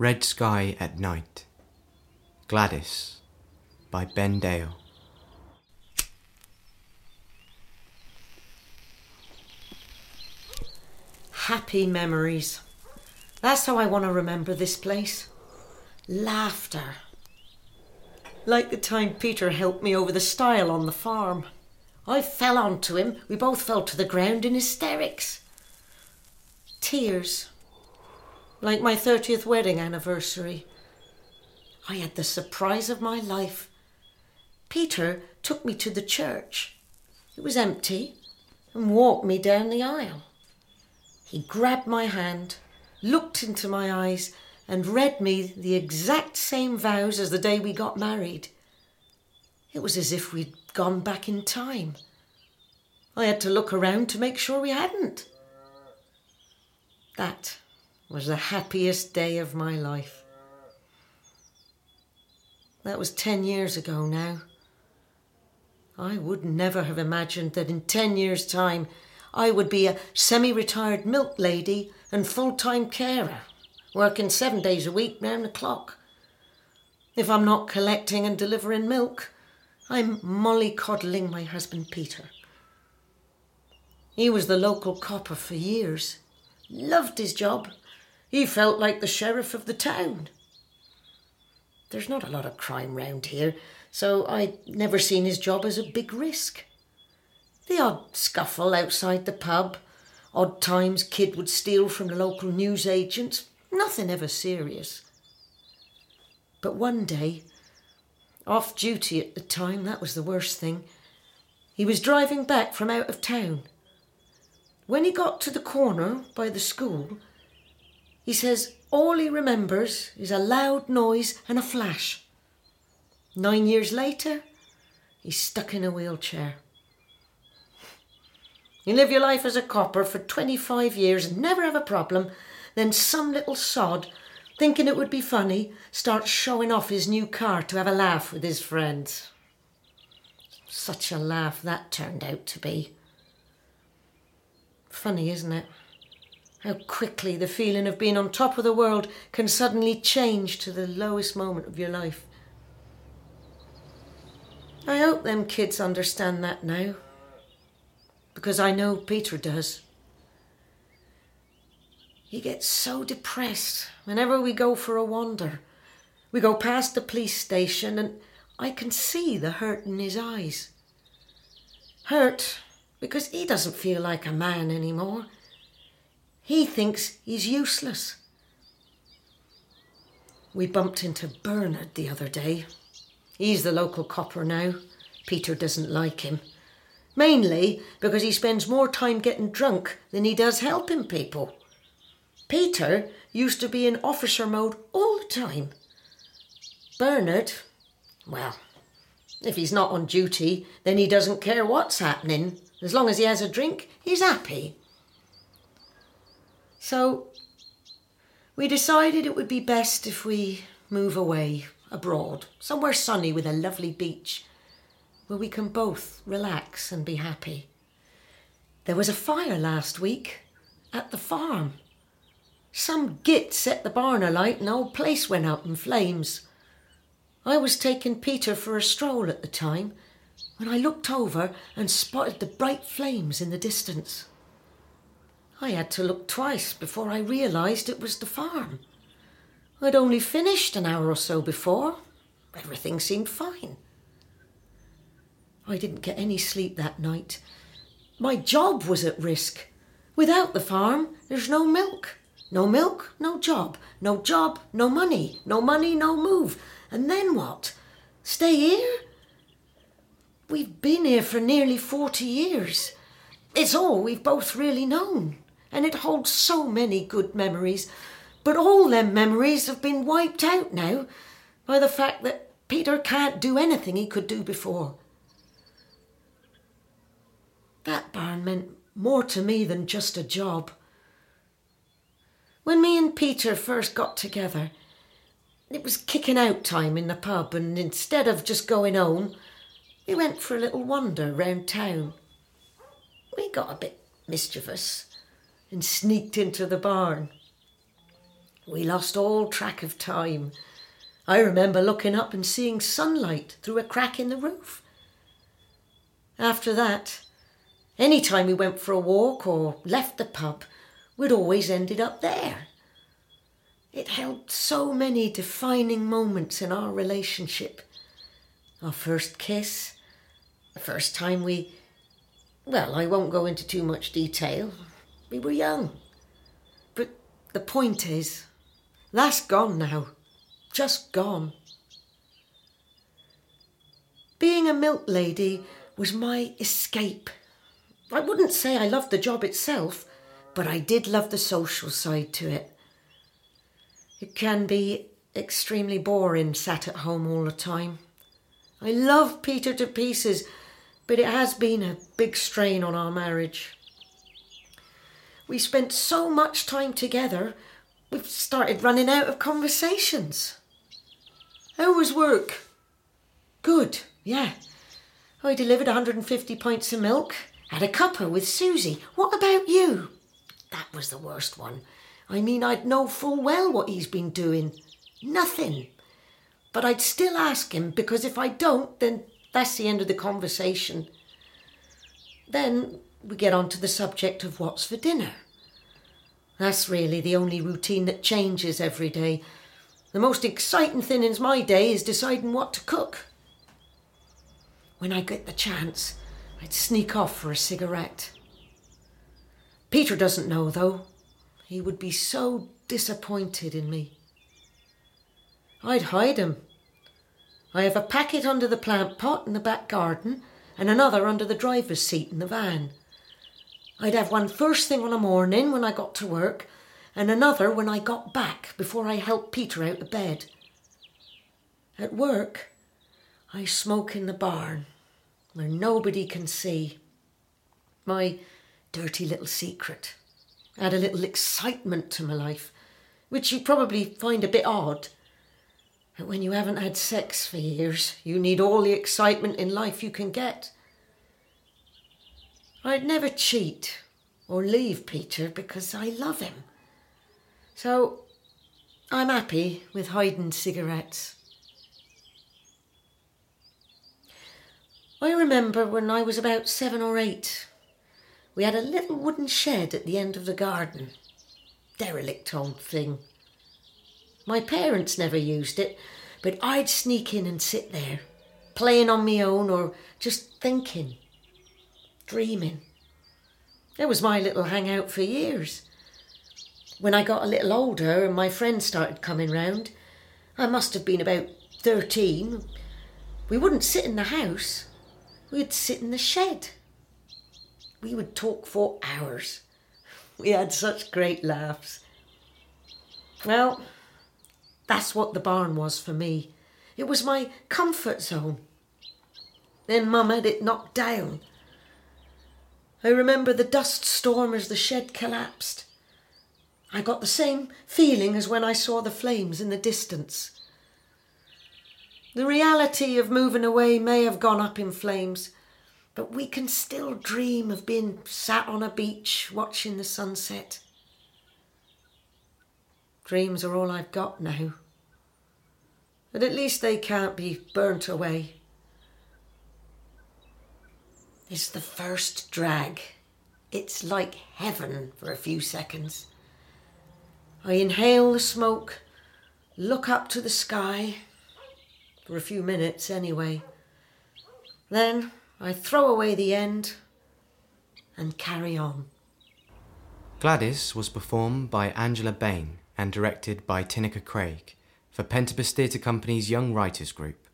Red Sky at Night. Gladys by Ben Dale. Happy memories. That's how I want to remember this place. Laughter. Like the time Peter helped me over the stile on the farm. I fell onto him. We both fell to the ground in hysterics. Tears. Like my 30th wedding anniversary. I had the surprise of my life. Peter took me to the church. It was empty and walked me down the aisle. He grabbed my hand, looked into my eyes, and read me the exact same vows as the day we got married. It was as if we'd gone back in time. I had to look around to make sure we hadn't. That was the happiest day of my life. That was 10 years ago now. I would never have imagined that in 10 years' time I would be a semi retired milk lady and full time carer, working seven days a week round the clock. If I'm not collecting and delivering milk, I'm mollycoddling my husband Peter. He was the local copper for years, loved his job. He felt like the sheriff of the town. There's not a lot of crime round here, so I'd never seen his job as a big risk. The odd scuffle outside the pub, odd times kid would steal from the local newsagents, nothing ever serious. But one day, off duty at the time, that was the worst thing, he was driving back from out of town. When he got to the corner by the school, he says all he remembers is a loud noise and a flash. Nine years later, he's stuck in a wheelchair. You live your life as a copper for 25 years and never have a problem, then some little sod, thinking it would be funny, starts showing off his new car to have a laugh with his friends. Such a laugh that turned out to be. Funny, isn't it? How quickly the feeling of being on top of the world can suddenly change to the lowest moment of your life. I hope them kids understand that now. Because I know Peter does. He gets so depressed whenever we go for a wander. We go past the police station and I can see the hurt in his eyes. Hurt because he doesn't feel like a man anymore. He thinks he's useless. We bumped into Bernard the other day. He's the local copper now. Peter doesn't like him. Mainly because he spends more time getting drunk than he does helping people. Peter used to be in officer mode all the time. Bernard, well, if he's not on duty, then he doesn't care what's happening. As long as he has a drink, he's happy. So we decided it would be best if we move away abroad, somewhere sunny with a lovely beach, where we can both relax and be happy. There was a fire last week at the farm. Some git set the barn alight and the whole place went up in flames. I was taking Peter for a stroll at the time when I looked over and spotted the bright flames in the distance. I had to look twice before I realised it was the farm. I'd only finished an hour or so before. Everything seemed fine. I didn't get any sleep that night. My job was at risk. Without the farm, there's no milk. No milk, no job. No job, no money. No money, no move. And then what? Stay here? We've been here for nearly 40 years. It's all we've both really known and it holds so many good memories. But all them memories have been wiped out now by the fact that Peter can't do anything he could do before. That barn meant more to me than just a job. When me and Peter first got together, it was kicking out time in the pub, and instead of just going home, we went for a little wander round town. We got a bit mischievous and sneaked into the barn. We lost all track of time. I remember looking up and seeing sunlight through a crack in the roof. After that, any time we went for a walk or left the pub, we'd always ended up there. It held so many defining moments in our relationship. Our first kiss, the first time we. Well, I won't go into too much detail. We were young. But the point is, that's gone now. Just gone. Being a milk lady was my escape. I wouldn't say I loved the job itself, but I did love the social side to it. It can be extremely boring sat at home all the time. I love Peter to pieces, but it has been a big strain on our marriage. We spent so much time together, we've started running out of conversations. How was work? Good, yeah. I delivered 150 pints of milk, had a cuppa with Susie. What about you? That was the worst one. I mean, I'd know full well what he's been doing. Nothing. But I'd still ask him because if I don't, then that's the end of the conversation. Then we get on to the subject of what's for dinner. That's really the only routine that changes every day. The most exciting thing in my day is deciding what to cook. When I get the chance, I'd sneak off for a cigarette. Peter doesn't know, though. He would be so disappointed in me. I'd hide him. I have a packet under the plant pot in the back garden and another under the driver's seat in the van. I'd have one first thing on a morning when I got to work and another when I got back before I helped Peter out of bed. At work, I smoke in the barn where nobody can see. My dirty little secret. Add a little excitement to my life, which you probably find a bit odd. But when you haven't had sex for years, you need all the excitement in life you can get. I'd never cheat or leave Peter because I love him. So I'm happy with hiding cigarettes. I remember when I was about seven or eight, we had a little wooden shed at the end of the garden. Derelict old thing. My parents never used it, but I'd sneak in and sit there, playing on my own or just thinking, dreaming. It was my little hangout for years. When I got a little older and my friends started coming round, I must have been about 13, we wouldn't sit in the house, we'd sit in the shed. We would talk for hours. We had such great laughs. Well, that's what the barn was for me. It was my comfort zone. Then Mum had it knocked down. I remember the dust storm as the shed collapsed. I got the same feeling as when I saw the flames in the distance. The reality of moving away may have gone up in flames, but we can still dream of being sat on a beach watching the sunset. Dreams are all I've got now. But at least they can't be burnt away. It's the first drag. It's like heaven for a few seconds. I inhale the smoke, look up to the sky, for a few minutes anyway. Then I throw away the end and carry on. Gladys was performed by Angela Bain and directed by Tinnika Craig for Pentabus Theatre Company's Young Writers Group.